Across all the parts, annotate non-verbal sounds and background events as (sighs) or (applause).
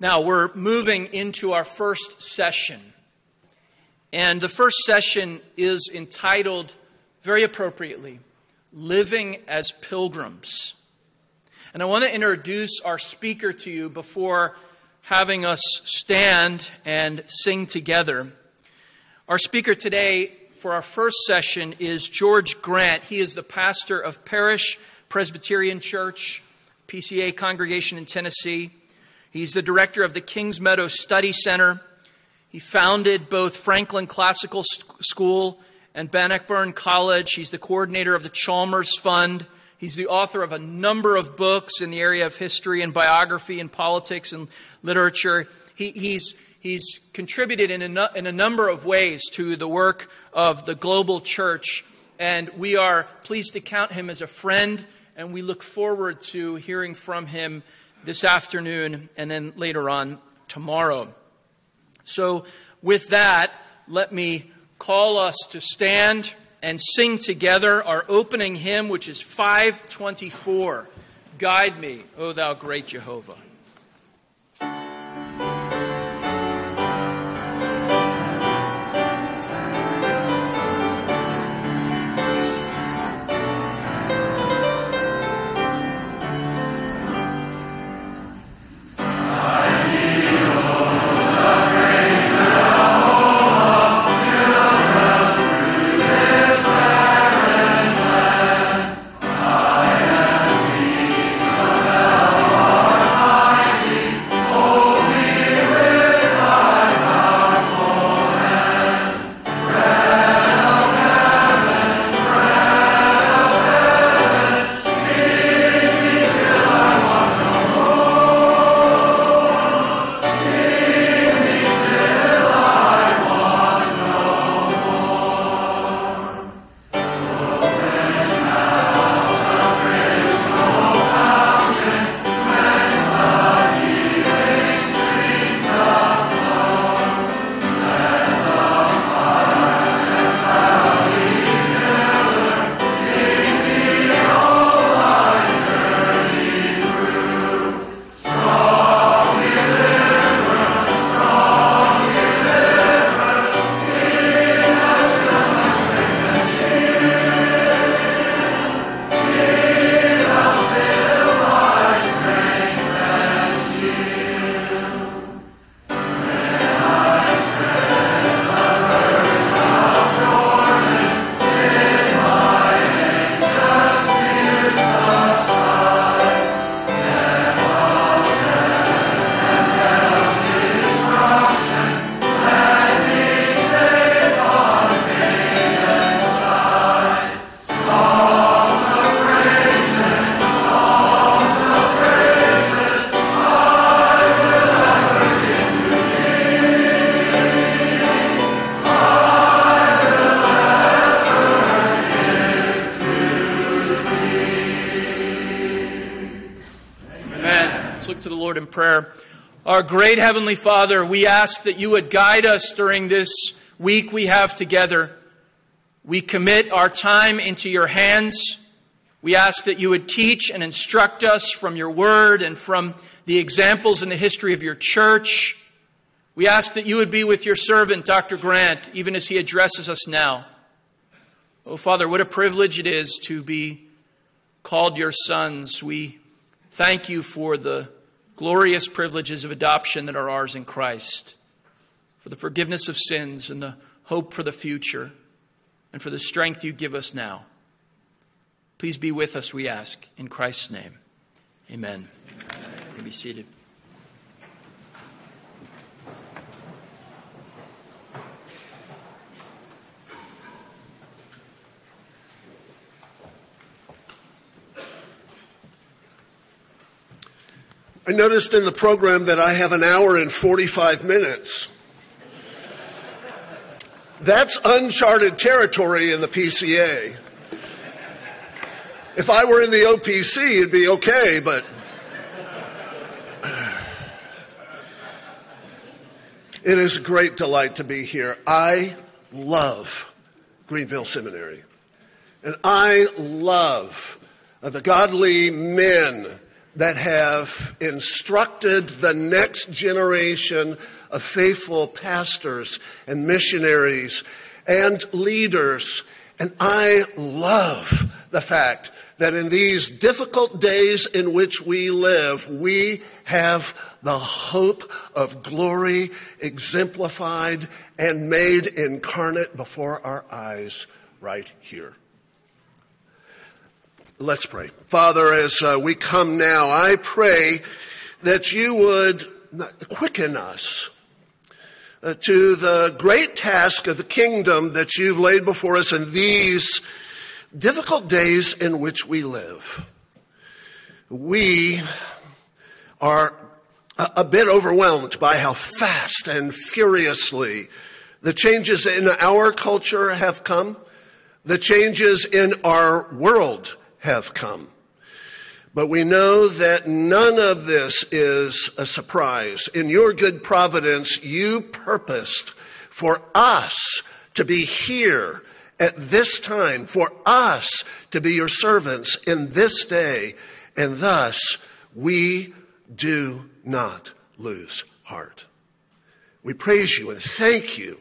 Now, we're moving into our first session. And the first session is entitled, very appropriately, Living as Pilgrims. And I want to introduce our speaker to you before having us stand and sing together. Our speaker today for our first session is George Grant. He is the pastor of Parish Presbyterian Church, PCA congregation in Tennessee. He's the director of the Kings Meadow Study Center. He founded both Franklin Classical School and Bannockburn College. He's the coordinator of the Chalmers Fund. He's the author of a number of books in the area of history and biography and politics and literature. He, he's, he's contributed in a, in a number of ways to the work of the global church, and we are pleased to count him as a friend, and we look forward to hearing from him this afternoon and then later on tomorrow. So, with that, let me call us to stand and sing together our opening hymn, which is 524 Guide me, O thou great Jehovah. Our great Heavenly Father, we ask that you would guide us during this week we have together. We commit our time into your hands. We ask that you would teach and instruct us from your word and from the examples in the history of your church. We ask that you would be with your servant, Dr. Grant, even as he addresses us now. Oh, Father, what a privilege it is to be called your sons. We thank you for the glorious privileges of adoption that are ours in Christ, for the forgiveness of sins and the hope for the future, and for the strength you give us now. Please be with us, we ask, in Christ's name. Amen. You may be seated. I noticed in the program that I have an hour and 45 minutes. That's uncharted territory in the PCA. If I were in the OPC, it'd be okay, but. (sighs) It is a great delight to be here. I love Greenville Seminary. And I love the godly men that have instructed the next generation of faithful pastors and missionaries and leaders. And I love the fact that in these difficult days in which we live, we have the hope of glory exemplified and made incarnate before our eyes right here. Let's pray. Father, as uh, we come now, I pray that you would quicken us uh, to the great task of the kingdom that you've laid before us in these difficult days in which we live. We are a, a bit overwhelmed by how fast and furiously the changes in our culture have come, the changes in our world have come. But we know that none of this is a surprise. In your good providence, you purposed for us to be here at this time, for us to be your servants in this day, and thus we do not lose heart. We praise you and thank you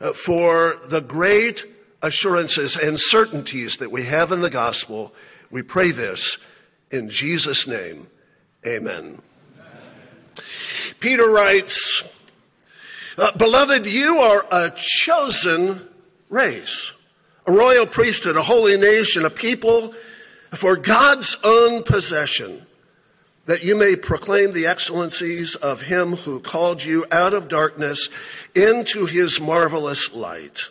uh, for the great assurances and certainties that we have in the gospel. We pray this in Jesus' name. Amen. Peter writes, uh, Beloved, you are a chosen race, a royal priesthood, a holy nation, a people for God's own possession, that you may proclaim the excellencies of him who called you out of darkness into his marvelous light.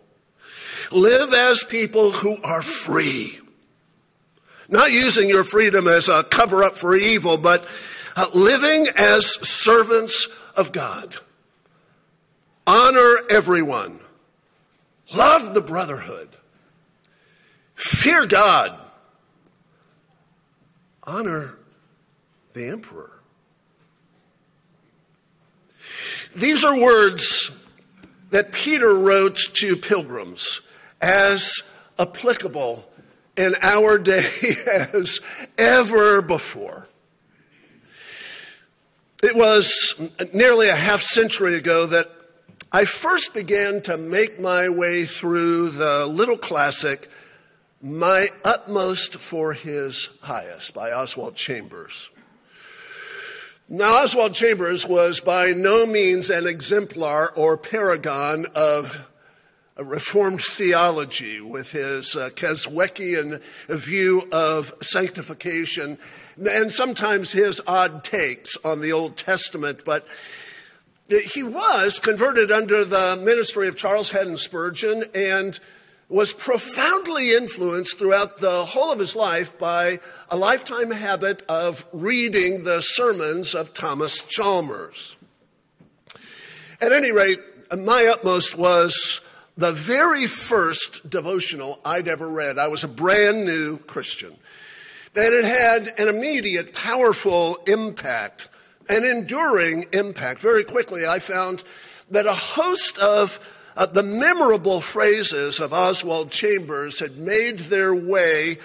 Live as people who are free. Not using your freedom as a cover up for evil, but uh, living as servants of God. Honor everyone. Love the brotherhood. Fear God. Honor the emperor. These are words that Peter wrote to pilgrims as applicable in our day (laughs) as ever before. It was nearly a half century ago that I first began to make my way through the little classic, My Utmost for His Highest by Oswald Chambers. Now, Oswald Chambers was by no means an exemplar or paragon of Reformed theology with his uh, Keswickian view of sanctification and sometimes his odd takes on the Old Testament. But he was converted under the ministry of Charles Haddon Spurgeon and was profoundly influenced throughout the whole of his life by a lifetime habit of reading the sermons of Thomas Chalmers. At any rate, my utmost was the very first devotional I'd ever read. I was a brand new Christian. And it had an immediate, powerful impact, an enduring impact. Very quickly, I found that a host of uh, the memorable phrases of Oswald Chambers had made their way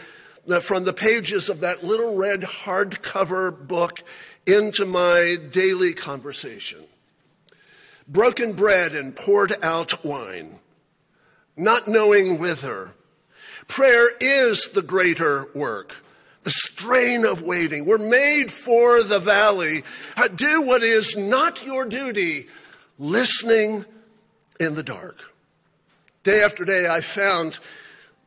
uh, from the pages of that little red hardcover book into my daily conversation. Broken bread and poured out wine, not knowing whither. Prayer is the greater work. the strain of waiting. We're made for the valley. Uh, do what is not your duty, listening in the dark. Day after day, I found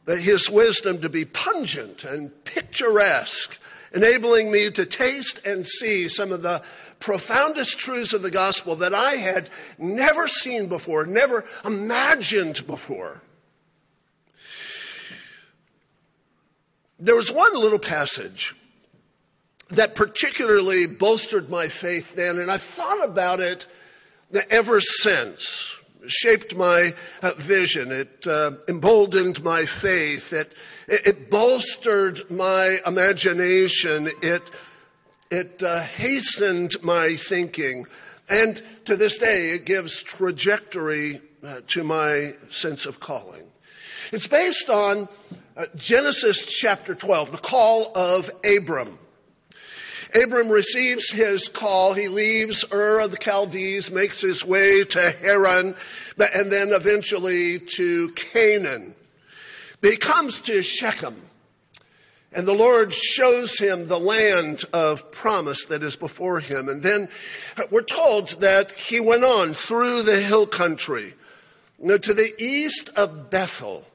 that his wisdom to be pungent and picturesque, enabling me to taste and see some of the profoundest truths of the gospel that I had never seen before, never imagined before. There was one little passage that particularly bolstered my faith then, and I've thought about it ever since. Shaped my uh, vision. It uh, emboldened my faith. It, it, it, bolstered my imagination. It, it uh, hastened my thinking. And to this day, it gives trajectory uh, to my sense of calling. It's based on uh, Genesis chapter 12, the call of Abram. Abram receives his call. He leaves Ur of the Chaldees, makes his way to Haran, and then eventually to Canaan. But he comes to Shechem, and the Lord shows him the land of promise that is before him. And then we're told that he went on through the hill country to the east of Bethel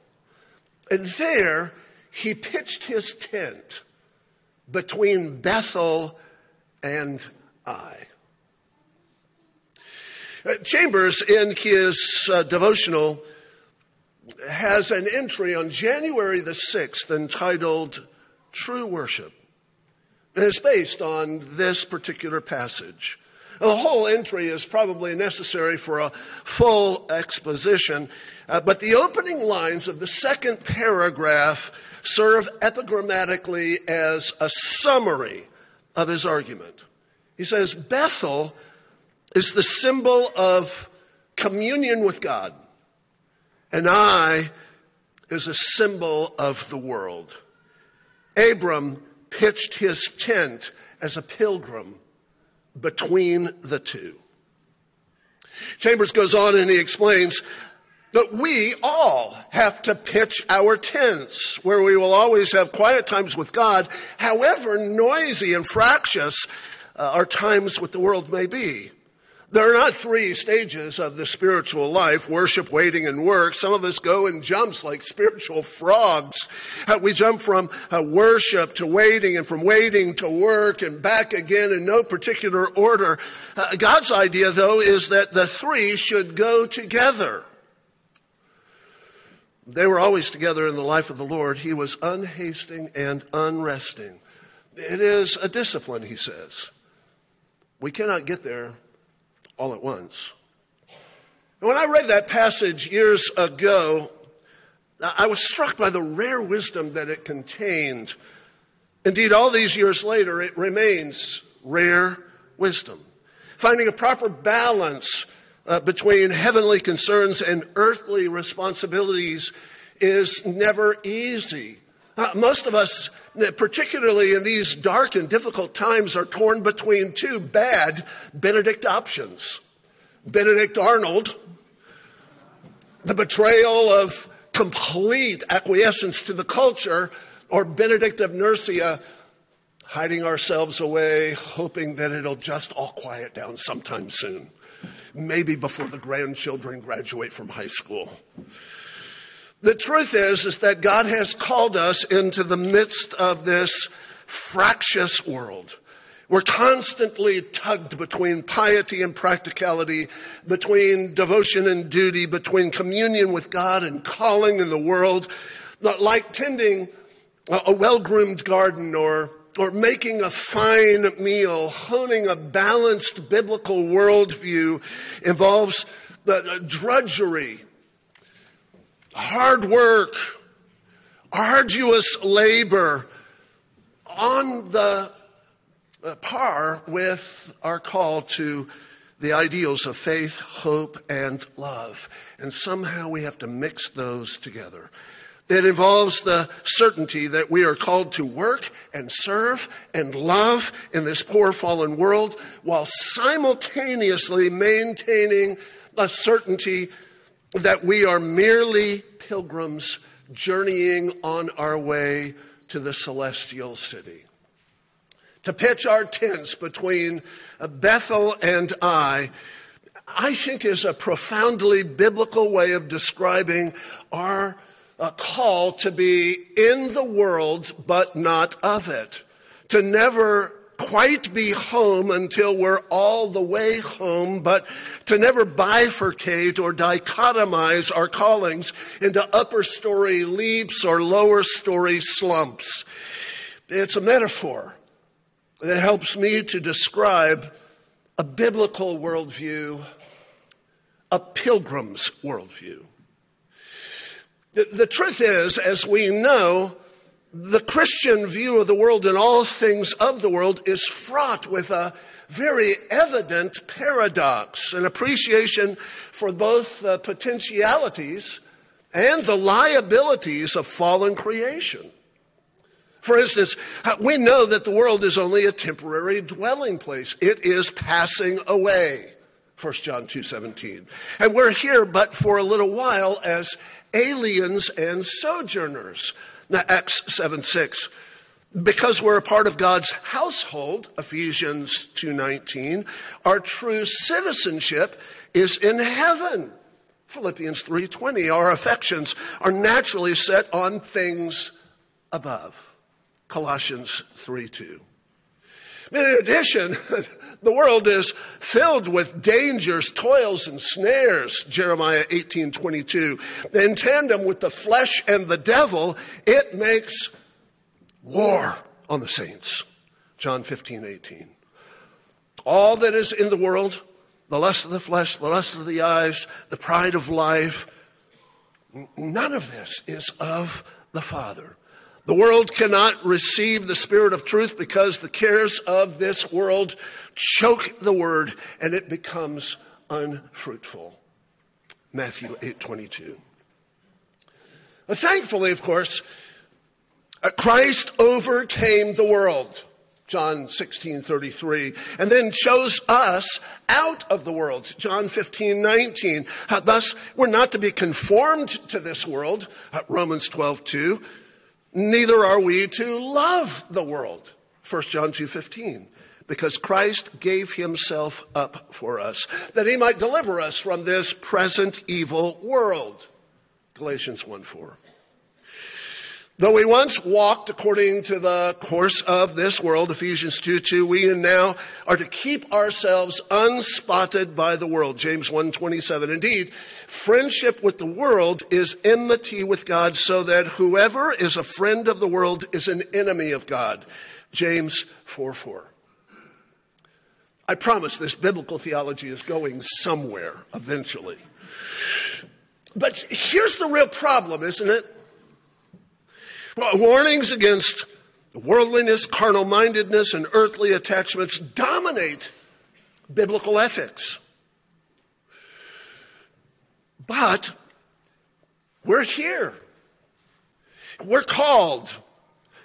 and there he pitched his tent between Bethel and Ai. Uh, Chambers, in his uh, devotional, has an entry on January the 6th entitled True Worship. It's based on this particular passage. The whole entry is probably necessary for a full exposition, uh, but the opening lines of the second paragraph serve epigrammatically as a summary of his argument. He says, Bethel is the symbol of communion with God, and Ai is a symbol of the world. Abram pitched his tent as a pilgrim between the two. Chambers goes on and he explains that we all have to pitch our tents where we will always have quiet times with God, however noisy and fractious uh, our times with the world may be. There are not three stages of the spiritual life worship, waiting, and work. Some of us go in jumps like (laughs) spiritual frogs. Uh, we jump from uh, worship to waiting and from waiting to work and back again in no particular order. Uh, God's idea, though, is that the three should go together. They were always together in the life of the Lord. He was unhasting and unresting. It is a discipline, he says. We cannot get there all at once. And when I read that passage years ago, I was struck by the rare wisdom that it contained. Indeed, all these years later, it remains rare wisdom. Finding a proper balance uh, between heavenly concerns and earthly responsibilities is never easy. Uh, most of us, particularly in these dark and difficult times, are torn between two bad Benedict options Benedict Arnold, the betrayal of complete acquiescence to the culture, or Benedict of Nursia, hiding ourselves away, hoping that it'll just all quiet down sometime soon, maybe before the grandchildren graduate from high school. The truth is, is that God has called us into the midst of this fractious world. We're constantly tugged between piety and practicality, between devotion and duty, between communion with God and calling in the world. Like tending a well groomed garden or, or making a fine meal, honing a balanced biblical worldview involves the drudgery hard work, arduous labor on the uh, par with our call to the ideals of faith, hope, and love. And somehow we have to mix those together. It involves the certainty that we are called to work and serve and love in this poor fallen world while simultaneously maintaining a certainty that we are merely pilgrims journeying on our way to the celestial city. To pitch our tents between Bethel and Ai, I think is a profoundly biblical way of describing our uh, call to be in the world but not of it. To never quite be home until we're all the way home, but to never bifurcate or dichotomize our callings into upper story leaps or lower story slumps. It's a metaphor that helps me to describe a biblical worldview, a pilgrim's worldview. The, the truth is, as we know, the Christian view of the world and all things of the world is fraught with a very evident paradox, an appreciation for both the potentialities and the liabilities of fallen creation. For instance, we know that the world is only a temporary dwelling place. It is passing away. 1 John 2:17. And we're here but for a little while as aliens and sojourners. Now, Acts 7 6. Because we're a part of God's household, Ephesians 2:19, our true citizenship is in heaven. Philippians 3:20, our affections are naturally set on things above. Colossians 3:2. In addition, (laughs) the world is filled with dangers, toils, and snares, Jeremiah 18 22. In tandem with the flesh and the devil, it makes war on the saints, John 15 18. All that is in the world, the lust of the flesh, the lust of the eyes, the pride of life, none of this is of the Father the world cannot receive the spirit of truth because the cares of this world choke the word and it becomes unfruitful. Matthew 8:22. But thankfully, of course, uh, Christ overcame the world. John 16, 33, and then chose us out of the world. John 15, 19. Uh, thus, we're not to be conformed to this world. Uh, Romans 12, 2 neither are we to love the world 1 john 2.15 because christ gave himself up for us that he might deliver us from this present evil world. Galatians 1.4 Though we once walked according to the course of this world, Ephesians 2 2, we and now are to keep ourselves unspotted by the world. James 1 27. Indeed, friendship with the world is enmity with God, so that whoever is a friend of the world is an enemy of God. James 4 4. I promise this biblical theology is going somewhere eventually. But here's the real problem, isn't it? Warnings against worldliness, carnal mindedness, and earthly attachments dominate biblical ethics. But we're here. We're called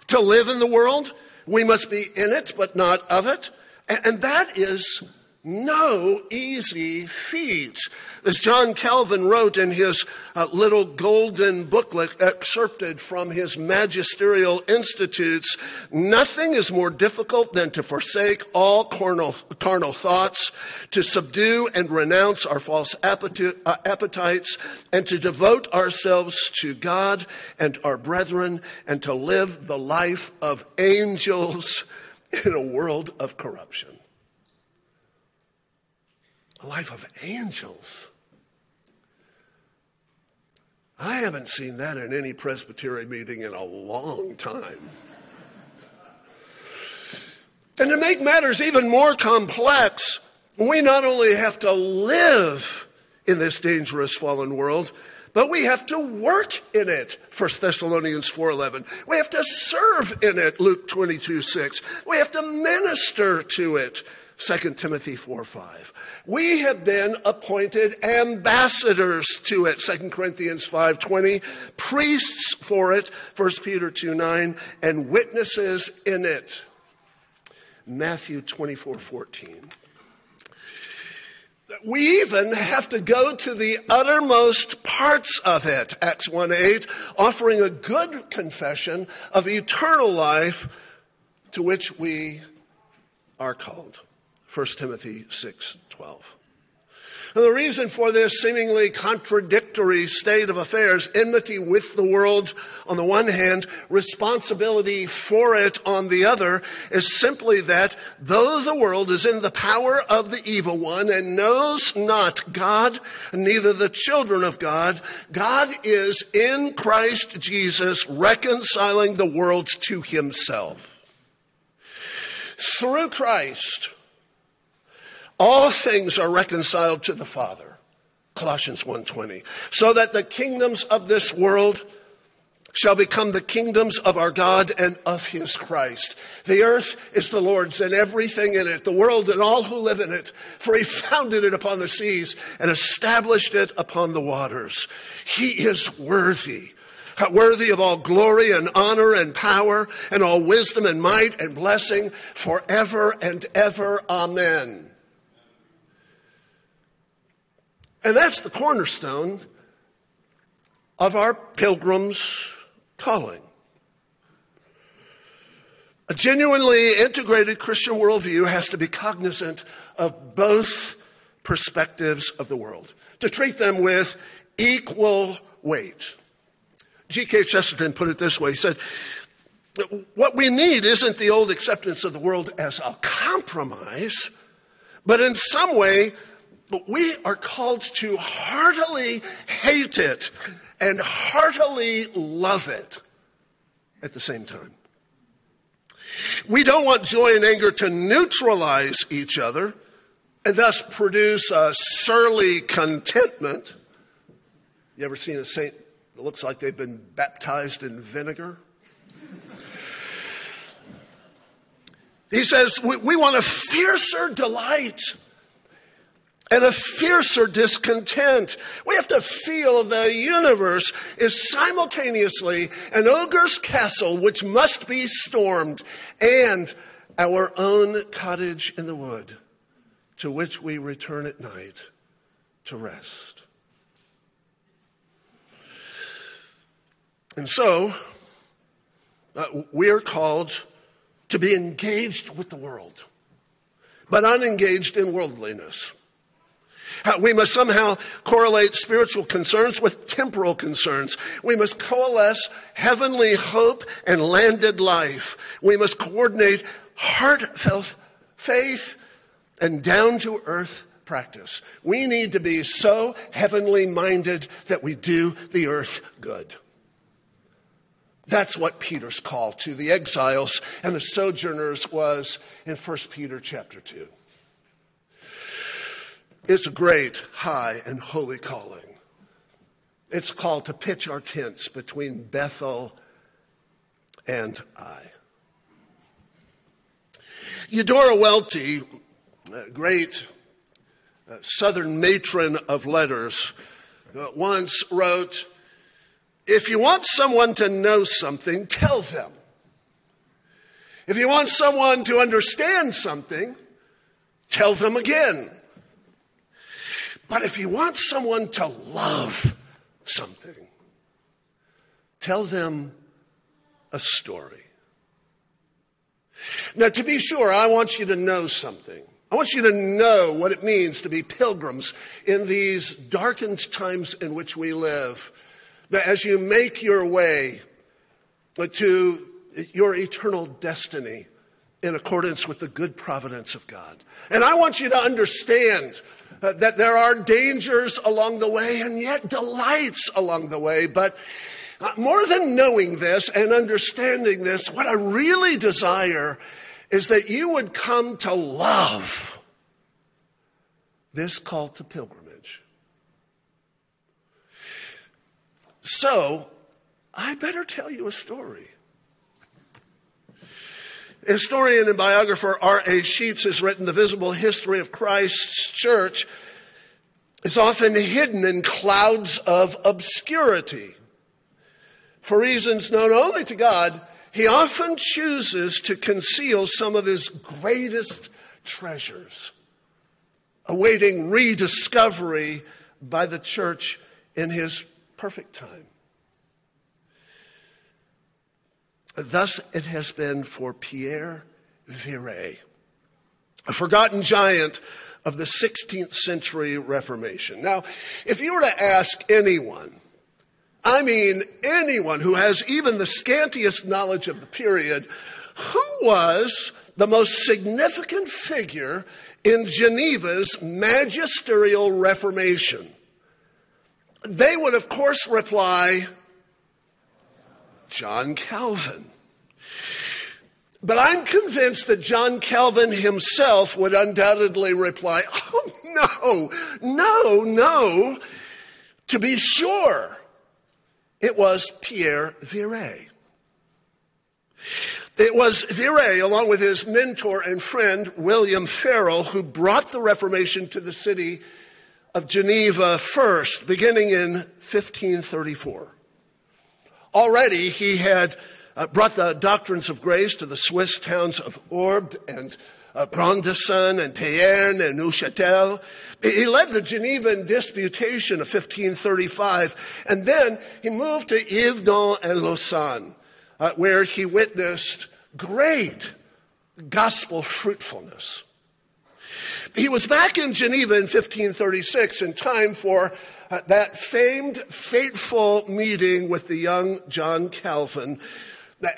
to live in the world. We must be in it, but not of it. And that is no easy feat. As John Calvin wrote in his uh, little golden booklet excerpted from his magisterial institutes, nothing is more difficult than to forsake all carnal, carnal thoughts, to subdue and renounce our false uh, appetites, and to devote ourselves to God and our brethren, and to live the life of angels in a world of corruption a life of angels. I haven't seen that in any Presbyterian meeting in a long time. And to make matters even more complex, we not only have to live in this dangerous fallen world, but we have to work in it 1 thessalonians 4.11 we have to serve in it luke 22 6 we have to minister to it 2 Timothy 4 5. We have been appointed ambassadors to it, 2 Corinthians 5 20, priests for it, 1 Peter 2 9, and witnesses in it, Matthew 24 14. We even have to go to the uttermost parts of it, Acts 1 8, offering a good confession of eternal life to which we are called. 1 Timothy 6 12. And the reason for this seemingly contradictory state of affairs, enmity with the world on the one hand, responsibility for it on the other, is simply that though the world is in the power of the evil one and knows not God, neither the children of God, God is in Christ Jesus reconciling the world to himself. Through Christ, all things are reconciled to the Father. Colossians 1:20. So that the kingdoms of this world shall become the kingdoms of our God and of his Christ. The earth is the Lord's and everything in it, the world and all who live in it, for he founded it upon the seas and established it upon the waters. He is worthy worthy of all glory and honor and power and all wisdom and might and blessing forever and ever. Amen. And that's the cornerstone of our pilgrim's calling. A genuinely integrated Christian worldview has to be cognizant of both perspectives of the world, to treat them with equal weight. G.K. Chesterton put it this way He said, What we need isn't the old acceptance of the world as a compromise, but in some way, but we are called to heartily hate it and heartily love it at the same time. We don't want joy and anger to neutralize each other and thus produce a surly contentment. You ever seen a saint that looks like they've been baptized in vinegar? He says, we, we want a fiercer delight and a fiercer discontent. We have to feel the universe is simultaneously an ogre's castle which must be stormed and our own cottage in the wood to which we return at night to rest. And so, uh, we are called to be engaged with the world, but unengaged in worldliness. We must somehow correlate spiritual concerns with temporal concerns. We must coalesce heavenly hope and landed life. We must coordinate heartfelt faith and down to earth practice. We need to be so heavenly minded that we do the earth good. That's what Peter's call to the exiles and the sojourners was in 1 Peter chapter 2. It's a great, high, and holy calling. It's called to pitch our tents between Bethel and Ai. Eudora Welty, great uh, Southern matron of letters, uh, once wrote, If you want someone to know something, tell them. If you want someone to understand something, tell them again. But if you want someone to love something, tell them a story. Now, to be sure, I want you to know something. I want you to know what it means to be pilgrims in these darkened times in which we live. That as you make your way to your eternal destiny in accordance with the good providence of God. And I want you to understand uh, that there are dangers along the way and yet delights along the way. But uh, more than knowing this and understanding this, what I really desire is that you would come to love this call to pilgrimage. So, I better tell you a story. Historian and biographer R.A. Sheats has written the visible history of Christ's church is often hidden in clouds of obscurity. For reasons known only to God, he often chooses to conceal some of his greatest treasures awaiting rediscovery by the church in his perfect time. Thus it has been for Pierre Viret, a forgotten giant of the 16th century Reformation. Now, if you were to ask anyone, I mean anyone who has even the scantiest knowledge of the period, who was the most significant figure in Geneva's magisterial Reformation? They would, of course, reply, John Calvin. But I'm convinced that John Calvin himself would undoubtedly reply, (laughs) Oh, no, no, no. To be sure, it was Pierre Viret. It was Viret, along with his mentor and friend, William Farel, who brought the Reformation to the city of Geneva first, beginning in 1534. Already he had uh, brought the doctrines of grace to the Swiss towns of Orbe and uh, Grandson and Payerne and Neuchâtel. He led the Genevan Disputation of 1535, and then he moved to Yverdon and Lausanne, uh, where he witnessed great gospel fruitfulness. He was back in Geneva in 1536 in time for that famed, fateful meeting with the young John Calvin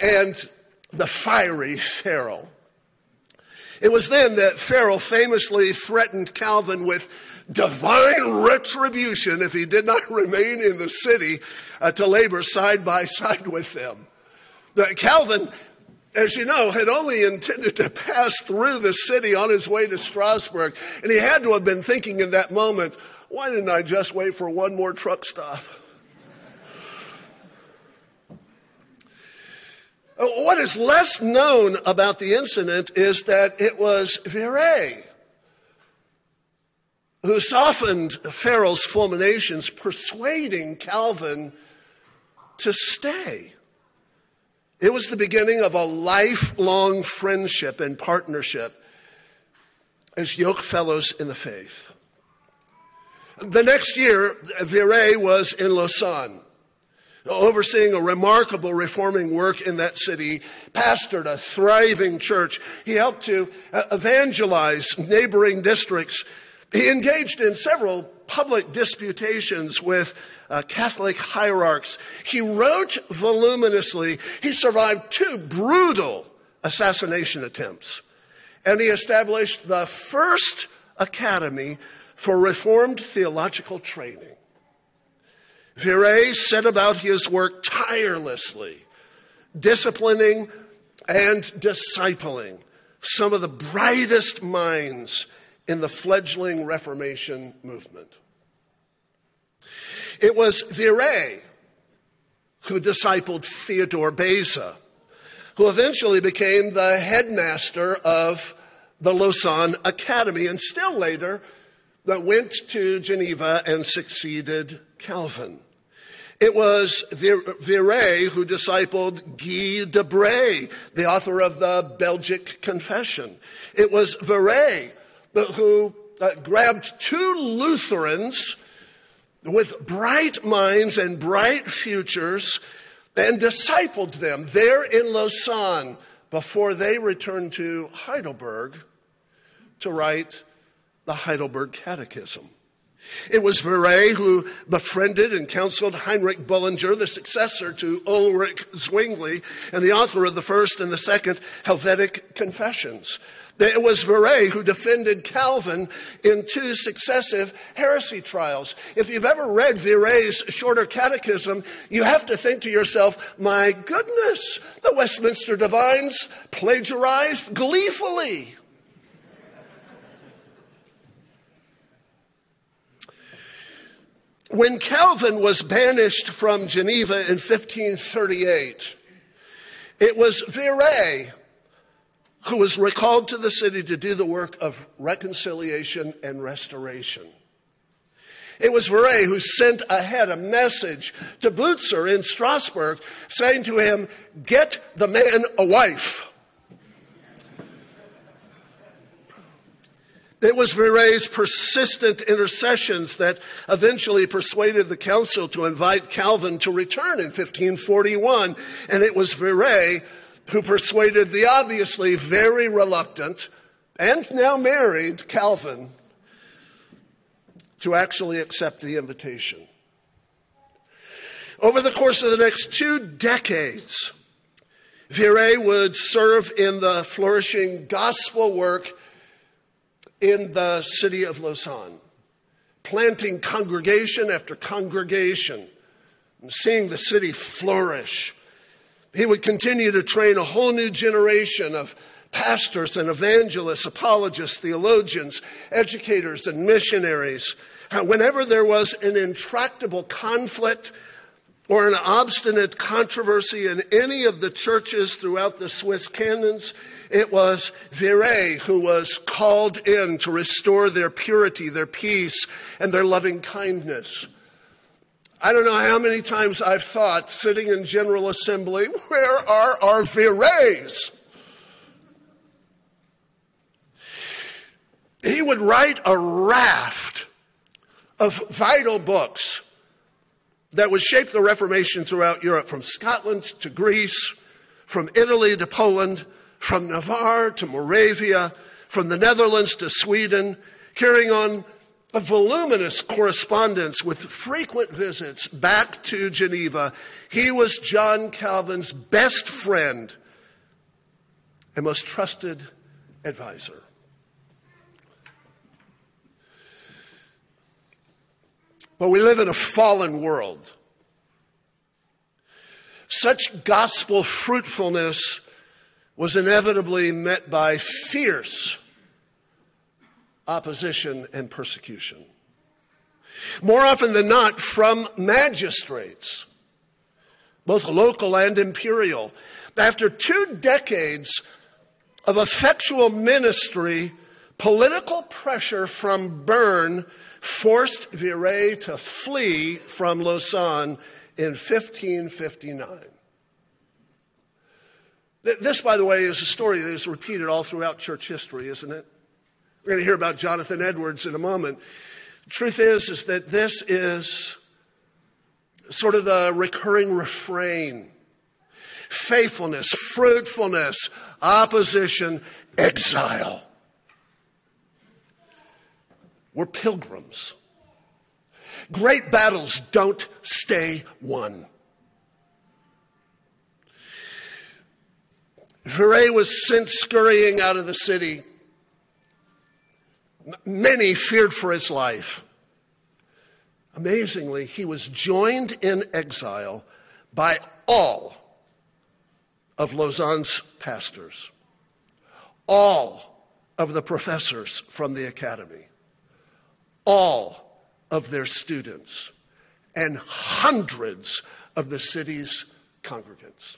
and the fiery Farel. It was then that Farel famously threatened Calvin with divine retribution if he did not (laughs) remain in the city uh, to labor side by side with them. Calvin, as you know, had only intended to pass through the city on his way to Strasbourg, and he had to have been thinking in that moment, why didn't I just wait for one more truck stop? Uh, what is less known about the incident is that it was Viret who softened Farel's fulminations, persuading Calvin to stay. It was the beginning of a lifelong friendship and partnership as yoke fellows in the faith. The next year, Viret was in Lausanne overseeing a remarkable reforming work in that city, pastored a thriving church. He helped to uh, evangelize neighboring districts. He engaged in several public disputations with uh, Catholic hierarchs. He wrote voluminously. He survived two brutal assassination attempts. And he established the first academy for Reformed theological training. Viret set about his work tirelessly, disciplining and discipling some of the brightest minds in the fledgling Reformation movement. It was Viret who discipled Theodore Beza, who eventually became the headmaster of the Lausanne Academy and still later that went to Geneva and succeeded Calvin. It was Viret who discipled Guy de Brès, the author of the Belgic Confession. It was Viret who uh, grabbed two Lutherans with bright minds and bright futures and discipled them there in Lausanne before they returned to Heidelberg to write the Heidelberg Catechism. It was Viret who befriended and counseled Heinrich Bullinger, the successor to Ulrich Zwingli and the author of the first and the second Helvetic Confessions. It was Viret who defended Calvin in two successive heresy trials. If you've ever read Viret's shorter catechism, you have to think to yourself, my goodness, the Westminster Divines plagiarized gleefully. When Calvin was banished from Geneva in 1538, it was Viret who was recalled to the city to do the work of reconciliation and restoration. It was Viret who sent ahead a message to Butzer in Strasbourg saying to him, Get the man a wife. It was Viret's persistent intercessions that eventually persuaded the council to invite Calvin to return in 1541. And it was Viret who persuaded the obviously very reluctant and now married Calvin to actually accept the invitation. Over the course of the next two decades, Viret would serve in the flourishing gospel work in the city of Lausanne, planting congregation after congregation, and seeing the city flourish. He would continue to train a whole new generation of pastors and evangelists, apologists, theologians, educators, and missionaries. Whenever there was an intractable conflict or an obstinate controversy in any of the churches throughout the Swiss cantons, it was Viret who was called in to restore their purity, their peace, and their loving kindness. I don't know how many times I've thought, sitting in General Assembly, (laughs) where are our Virets? He would write a raft of vital books that would shape the Reformation throughout Europe, from Scotland to Greece, from Italy to Poland, from Navarre to Moravia, from the Netherlands to Sweden, carrying on a voluminous correspondence with frequent visits back to Geneva. He was John Calvin's best friend and most trusted advisor. But we live in a fallen world. Such gospel fruitfulness was inevitably met by fierce opposition and persecution. More often than not, from magistrates, both local and imperial. After two decades of effectual ministry, political pressure from Bern forced Viret to flee from Lausanne in 1559. This, by the way, is a story that is repeated all throughout church history, isn't it? We're going to hear about Jonathan Edwards in a moment. The truth is, is that this is sort of the recurring refrain faithfulness, fruitfulness, opposition, exile. We're pilgrims. Great battles don't stay won. Viret was sent scurrying out of the city. Many feared for his life. Amazingly, he was joined in exile by all of Lausanne's pastors, all of the professors from the academy, all of their students, and hundreds of the city's congregants.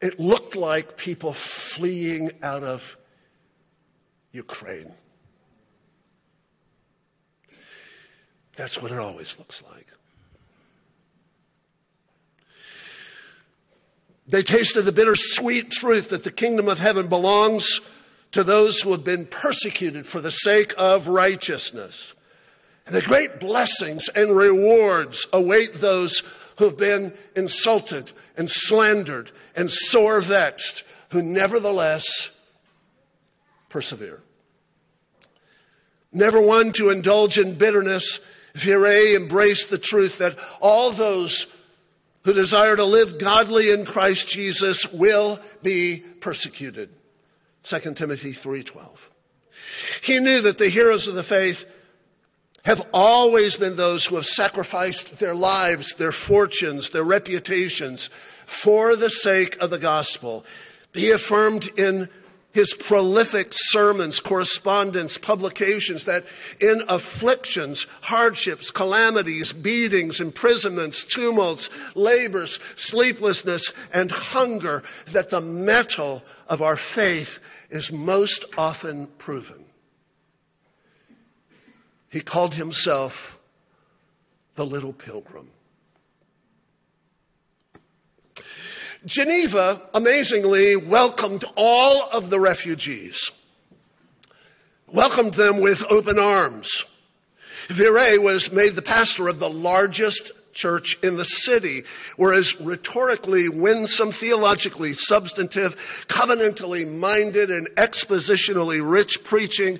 It looked like people fleeing out of Ukraine. That's what it always looks like. They tasted the bittersweet truth that the kingdom of heaven belongs to those who have been persecuted for the sake of righteousness. And the great blessings and rewards await those who have been insulted and slandered and sore vexed, who nevertheless persevere. Never one to indulge in bitterness, Viret embraced the truth that all those who desire to live godly in Christ Jesus will be persecuted. 2 Timothy 3:12. He knew that the heroes of the faith have always been those who have sacrificed their lives, their fortunes, their reputations for the sake of the gospel. He affirmed in his prolific sermons, correspondence, publications that in afflictions, hardships, calamities, beatings, imprisonments, tumults, labors, sleeplessness, and hunger, that the metal of our faith is most often proven. He called himself the little pilgrim. Geneva amazingly welcomed all of the refugees, welcomed them with open arms. Viret was made the pastor of the largest church in the city, whereas rhetorically winsome, theologically substantive, covenantally minded, and expositionally rich preaching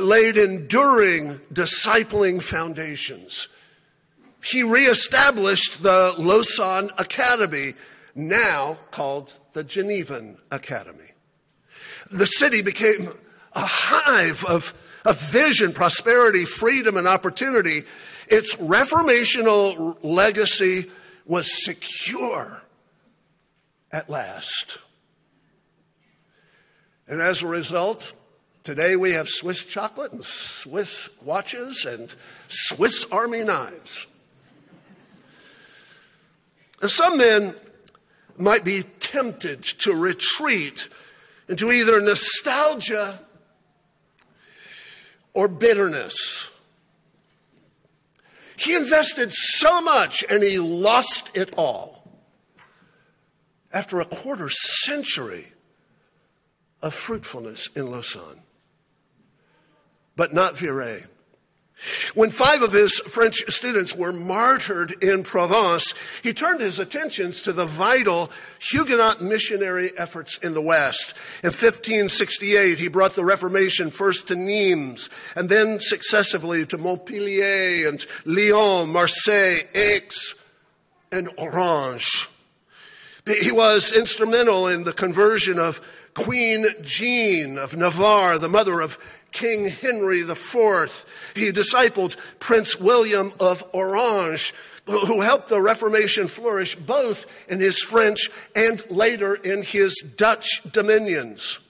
laid enduring discipling foundations. He reestablished the Lausanne Academy, now called the Genevan Academy. The city became a hive of, of vision, prosperity, freedom, and opportunity. Its reformational legacy was secure at last. And as a result, today we have Swiss chocolate and Swiss watches and Swiss Army knives. And some men might be tempted to retreat into either nostalgia or bitterness. He invested so much and he lost it all. After a quarter century of fruitfulness in Lausanne. But not Viret. When five of his French students were martyred in Provence, he turned his attentions to the vital Huguenot missionary efforts in the West. In 1568, he brought the Reformation first to Nimes and then successively to Montpellier and Lyon, Marseille, Aix, and Orange. He was instrumental in the conversion of Queen Jean of Navarre, the mother of King Henry IV. He discipled Prince William of Orange, who helped the Reformation flourish both in his French and later in his Dutch dominions.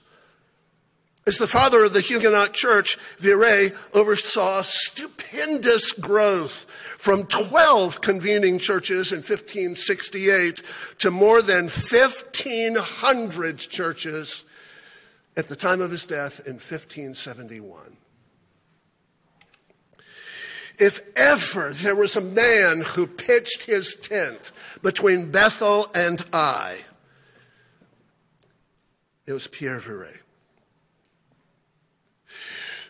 As the father of the Huguenot Church, Viret oversaw stupendous growth from 12 convening churches in 1568 to more than 1,500 churches at the time of his death in 1571. If ever there was a man who pitched his tent between Bethel and Ai, it was Pierre Viret.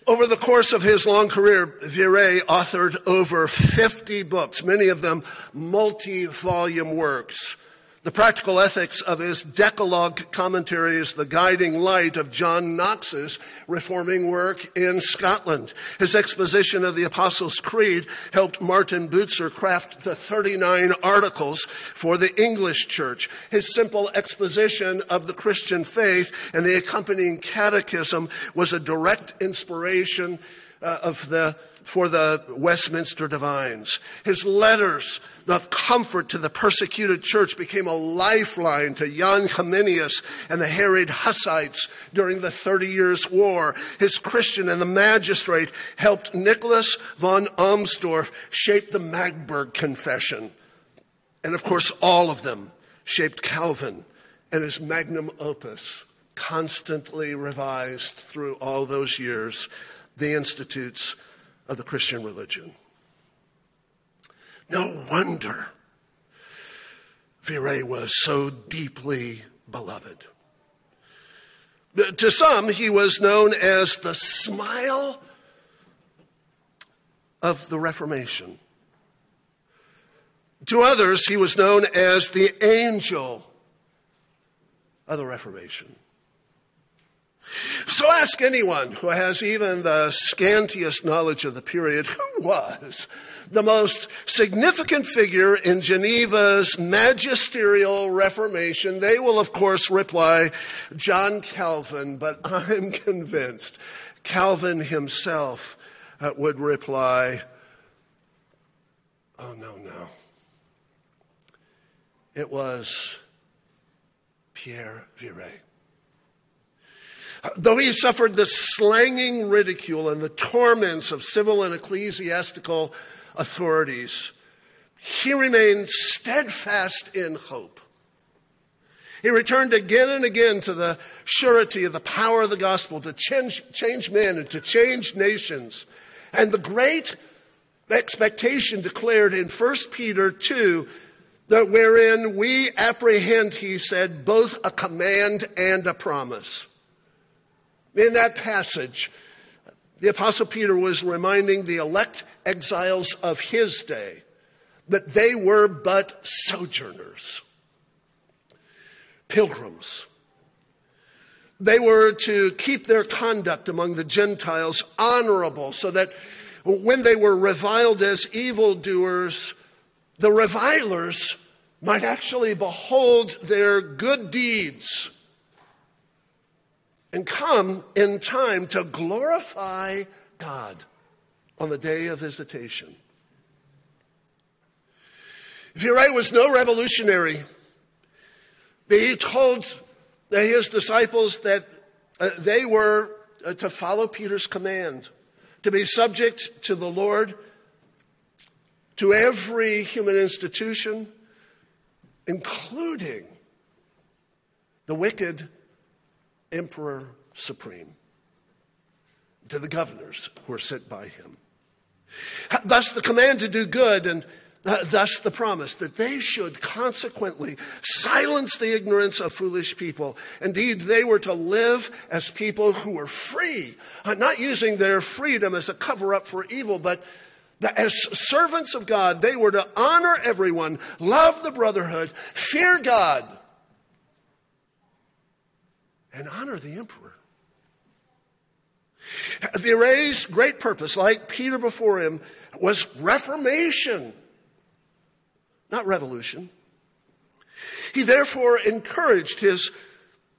Over the course of his long career, Viret authored over 50 books, many of them multi volume works. The practical ethics of his Decalogue commentary is the guiding light of John Knox's reforming work in Scotland. His exposition of the Apostles' Creed helped Martin Bucer craft the 39 articles for the English church. His simple exposition of the Christian faith and the accompanying catechism was a direct inspiration uh, of the for the Westminster Divines. His letters of comfort to the persecuted church became a lifeline to Jan Comenius and the harried Hussites during the Thirty Years' War. His Christian and the magistrate helped Nicholas von Amsdorf shape the Magdeburg Confession. And of course, all of them shaped Calvin and his magnum opus, constantly revised through all those years, the Institutes of the Christian religion. No wonder Viret was so deeply beloved. To some, he was known as the smile of the Reformation. To others, he was known as the angel of the Reformation. So ask anyone who has even the scantiest knowledge of the period who was the most significant figure in Geneva's magisterial reformation. They will, of course, reply John Calvin, but (laughs) I'm convinced Calvin himself uh, would reply, Oh, no, no. It was Pierre Viret. Though he suffered the slanging ridicule and the torments of civil and ecclesiastical authorities, he remained steadfast in hope. He returned again and again to the surety of the power of the gospel to change, change men and to change nations. And the great expectation declared in 1 Peter 2 that wherein we apprehend, he said, both a command and a promise. In that passage, the Apostle Peter was reminding the elect exiles of his day that they were but sojourners, pilgrims. They were to keep their conduct among the Gentiles honorable so that when they were reviled as evildoers, the revilers might actually behold their good deeds and come in time to glorify God on the day of visitation. Viret was no revolutionary. He told his disciples that uh, they were uh, to follow Peter's command, to be subject to the Lord, to every human institution, including the wicked emperor supreme, to the governors who are sent by him. Thus, the command to do good, and thus the promise that they should consequently silence the ignorance of foolish people. Indeed, they were to live as people who were free, uh, not using their freedom as a cover up for evil, but as servants of God, they were to honor everyone, love the brotherhood, fear God, and honor the emperor. Viret's great purpose, like Peter before him, was reformation, not revolution. He therefore encouraged his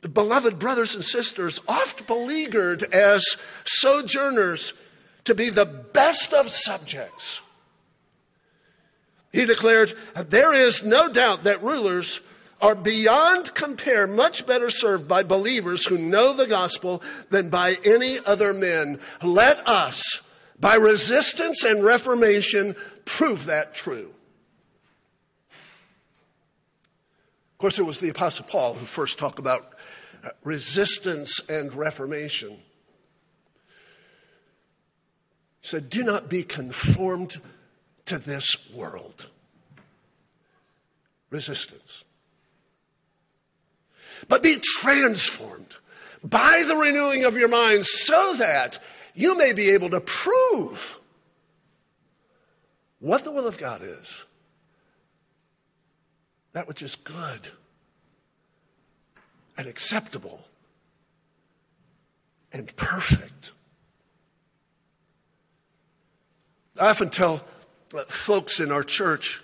beloved brothers and sisters, oft beleaguered as sojourners, to be the best of subjects. He declared, There is no doubt that rulers are beyond compare much better served by believers who know the gospel than by any other men. Let us, by resistance and reformation, prove that true. Of course, it was the Apostle Paul who first talked about uh, resistance and reformation. He said, Do not be conformed to this world. Resistance but be transformed by the renewing of your mind so that you may be able to prove what the will of God is. That which is good and acceptable and perfect. I often tell uh, folks in our church,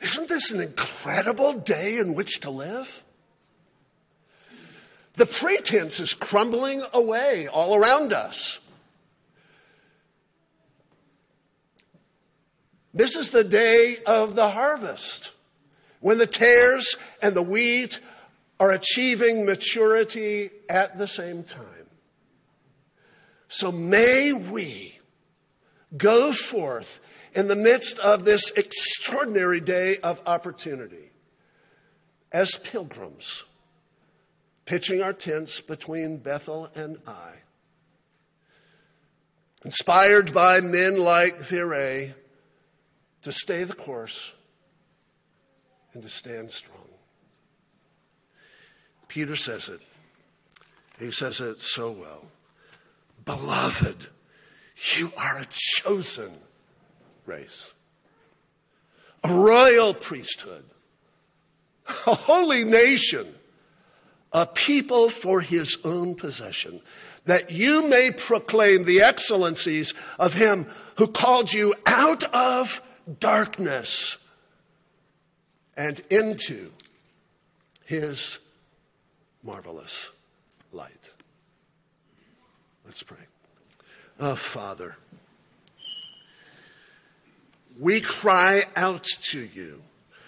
isn't this an incredible day in which to live? The pretense is crumbling away all around us. This is the day of the harvest when the tares and the wheat are achieving maturity at the same time. So may we go forth in the midst of this extraordinary day of opportunity as pilgrims pitching our tents between Bethel and Ai. Inspired by men like Viret to stay the course and to stand strong. Peter says it. He says it so well. Beloved, you are a chosen race, a royal priesthood, a holy nation a people for his own possession, that you may proclaim the excellencies of him who called you out of darkness and into his marvelous light. Let's pray. Oh, Father, we cry out to you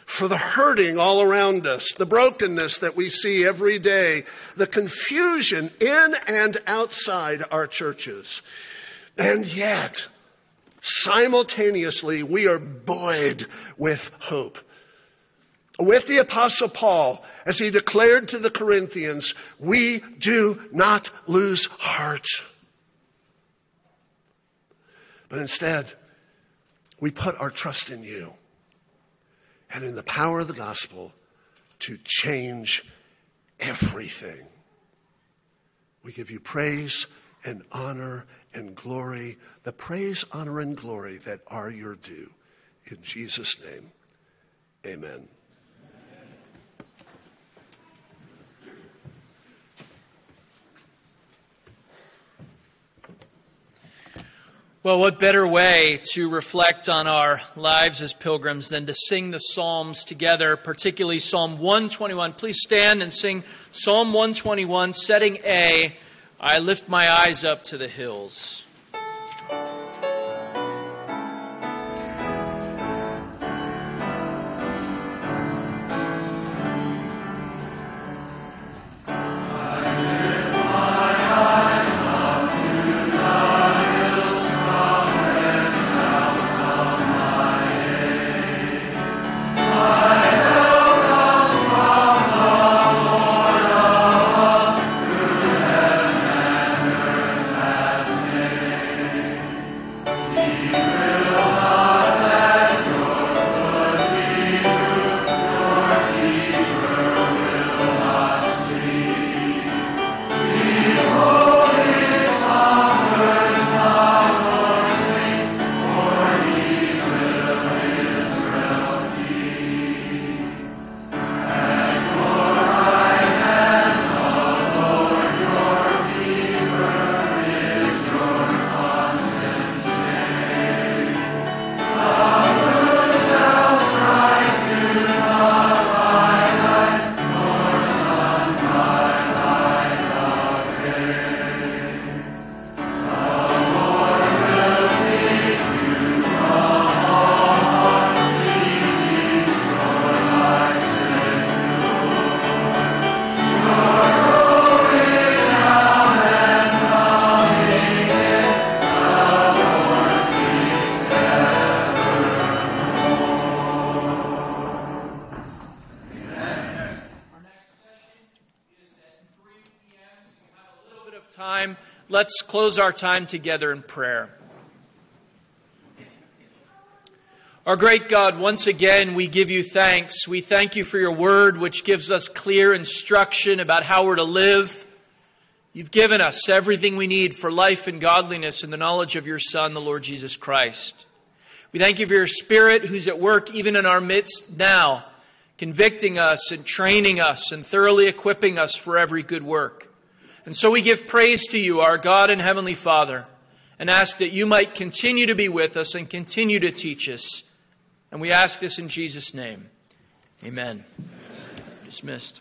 for the hurting all around us, the brokenness that we see every day, the confusion in and outside our churches. And yet, simultaneously, we are buoyed with hope. With the Apostle Paul, as he declared to the Corinthians, we do not lose heart. But instead, we put our trust in you and in the power of the gospel to change everything. We give you praise and honor and glory, the praise, honor, and glory that are your due. In Jesus' name, amen. Well, what better way to reflect on our lives as pilgrims than to sing the Psalms together, particularly Psalm 121. Please stand and sing Psalm 121, setting A I lift my eyes up to the hills. Let's close our time together in prayer. Our great God, once again, we give you thanks. We thank you for your word, which gives us clear instruction about how we're to live. You've given us everything we need for life and godliness in the knowledge of your Son, the Lord Jesus Christ. We thank you for your Spirit who's at work even in our midst now, convicting us and training us and thoroughly equipping us for every good work. And so we give praise to you, our God and Heavenly Father, and ask that you might continue to be with us and continue to teach us. And we ask this in Jesus' name. Amen. Amen. Dismissed.